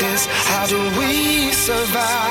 how do we survive?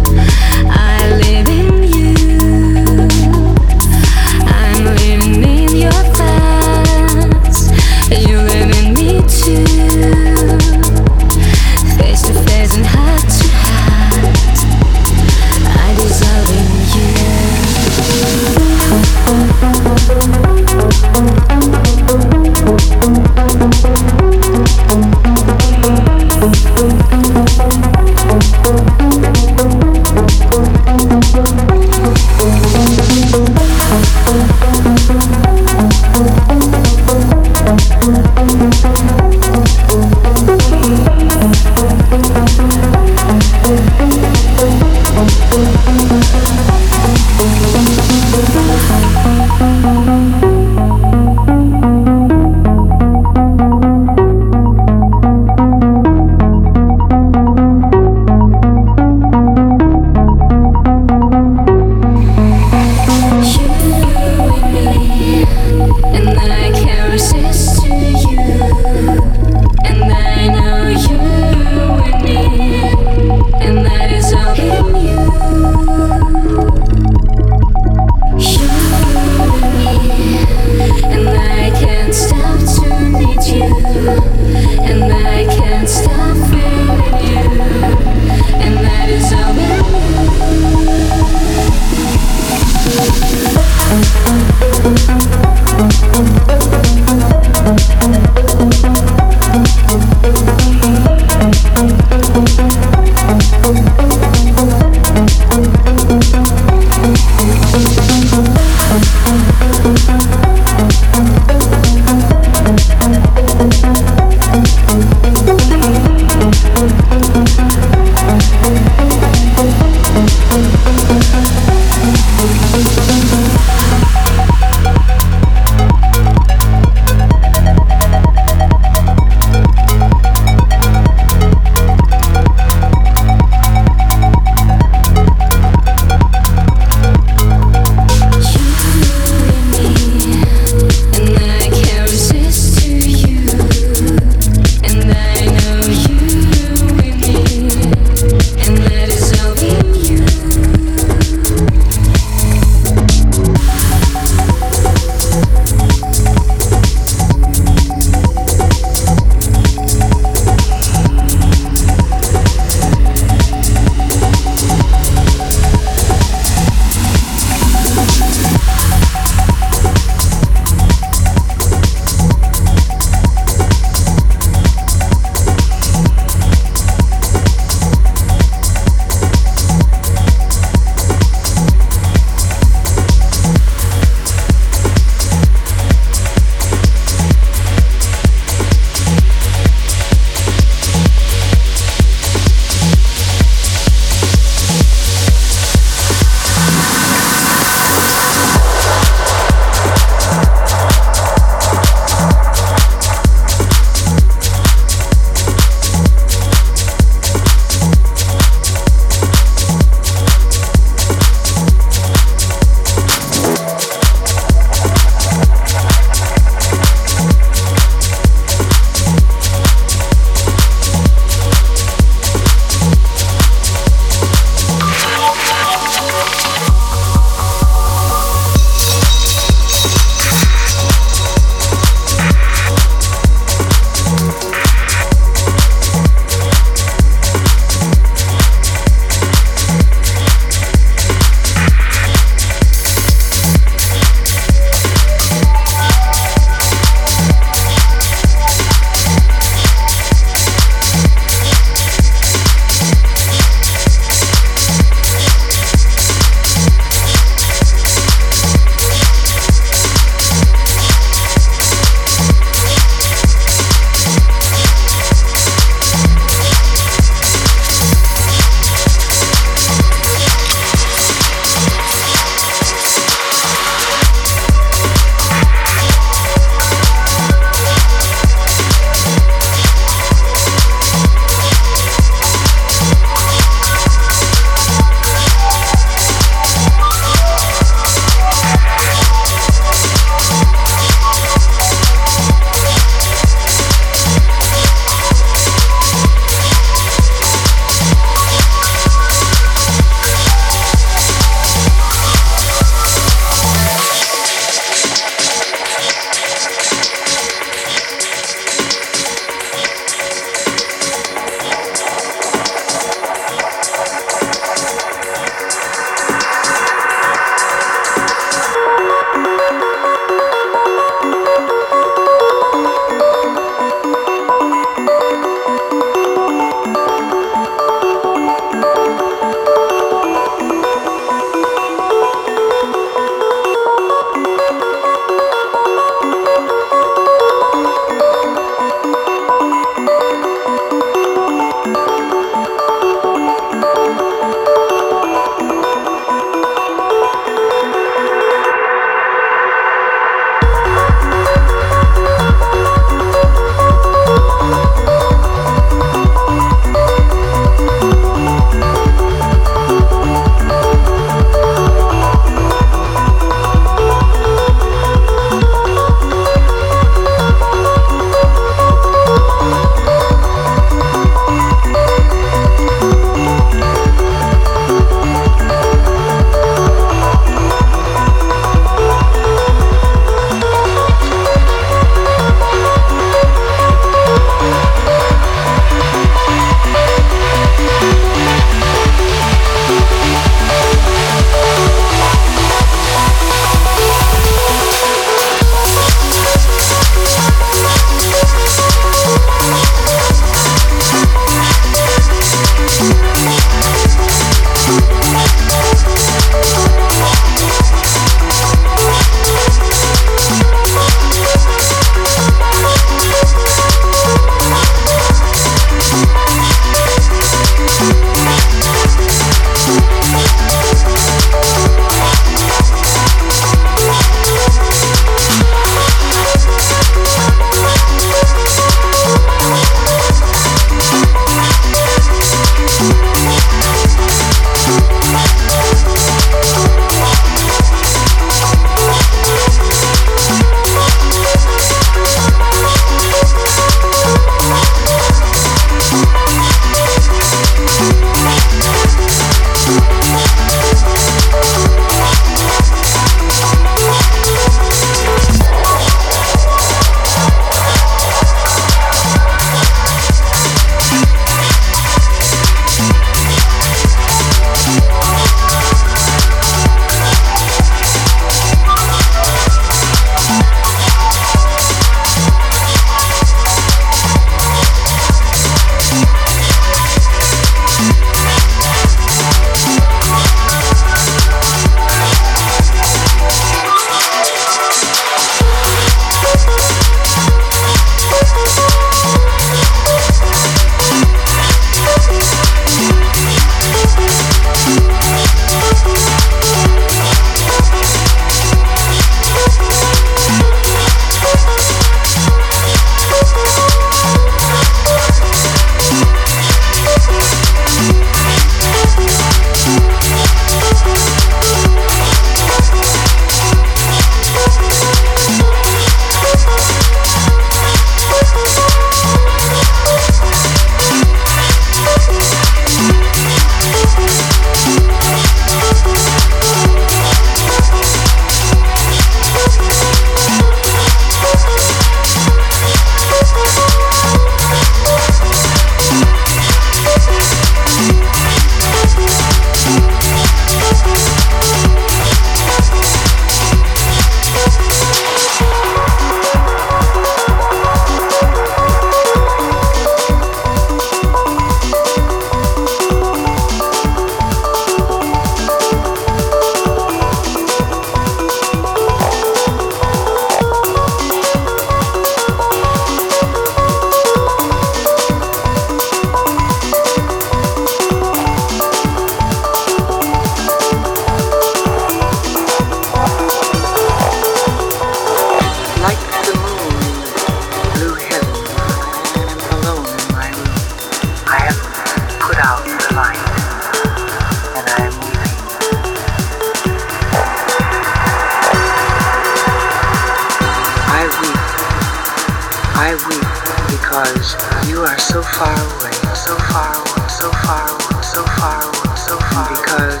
So far away, so far away, so far away, so far away, so far away. because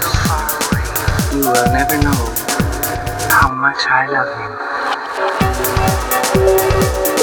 you will never know how much I love you.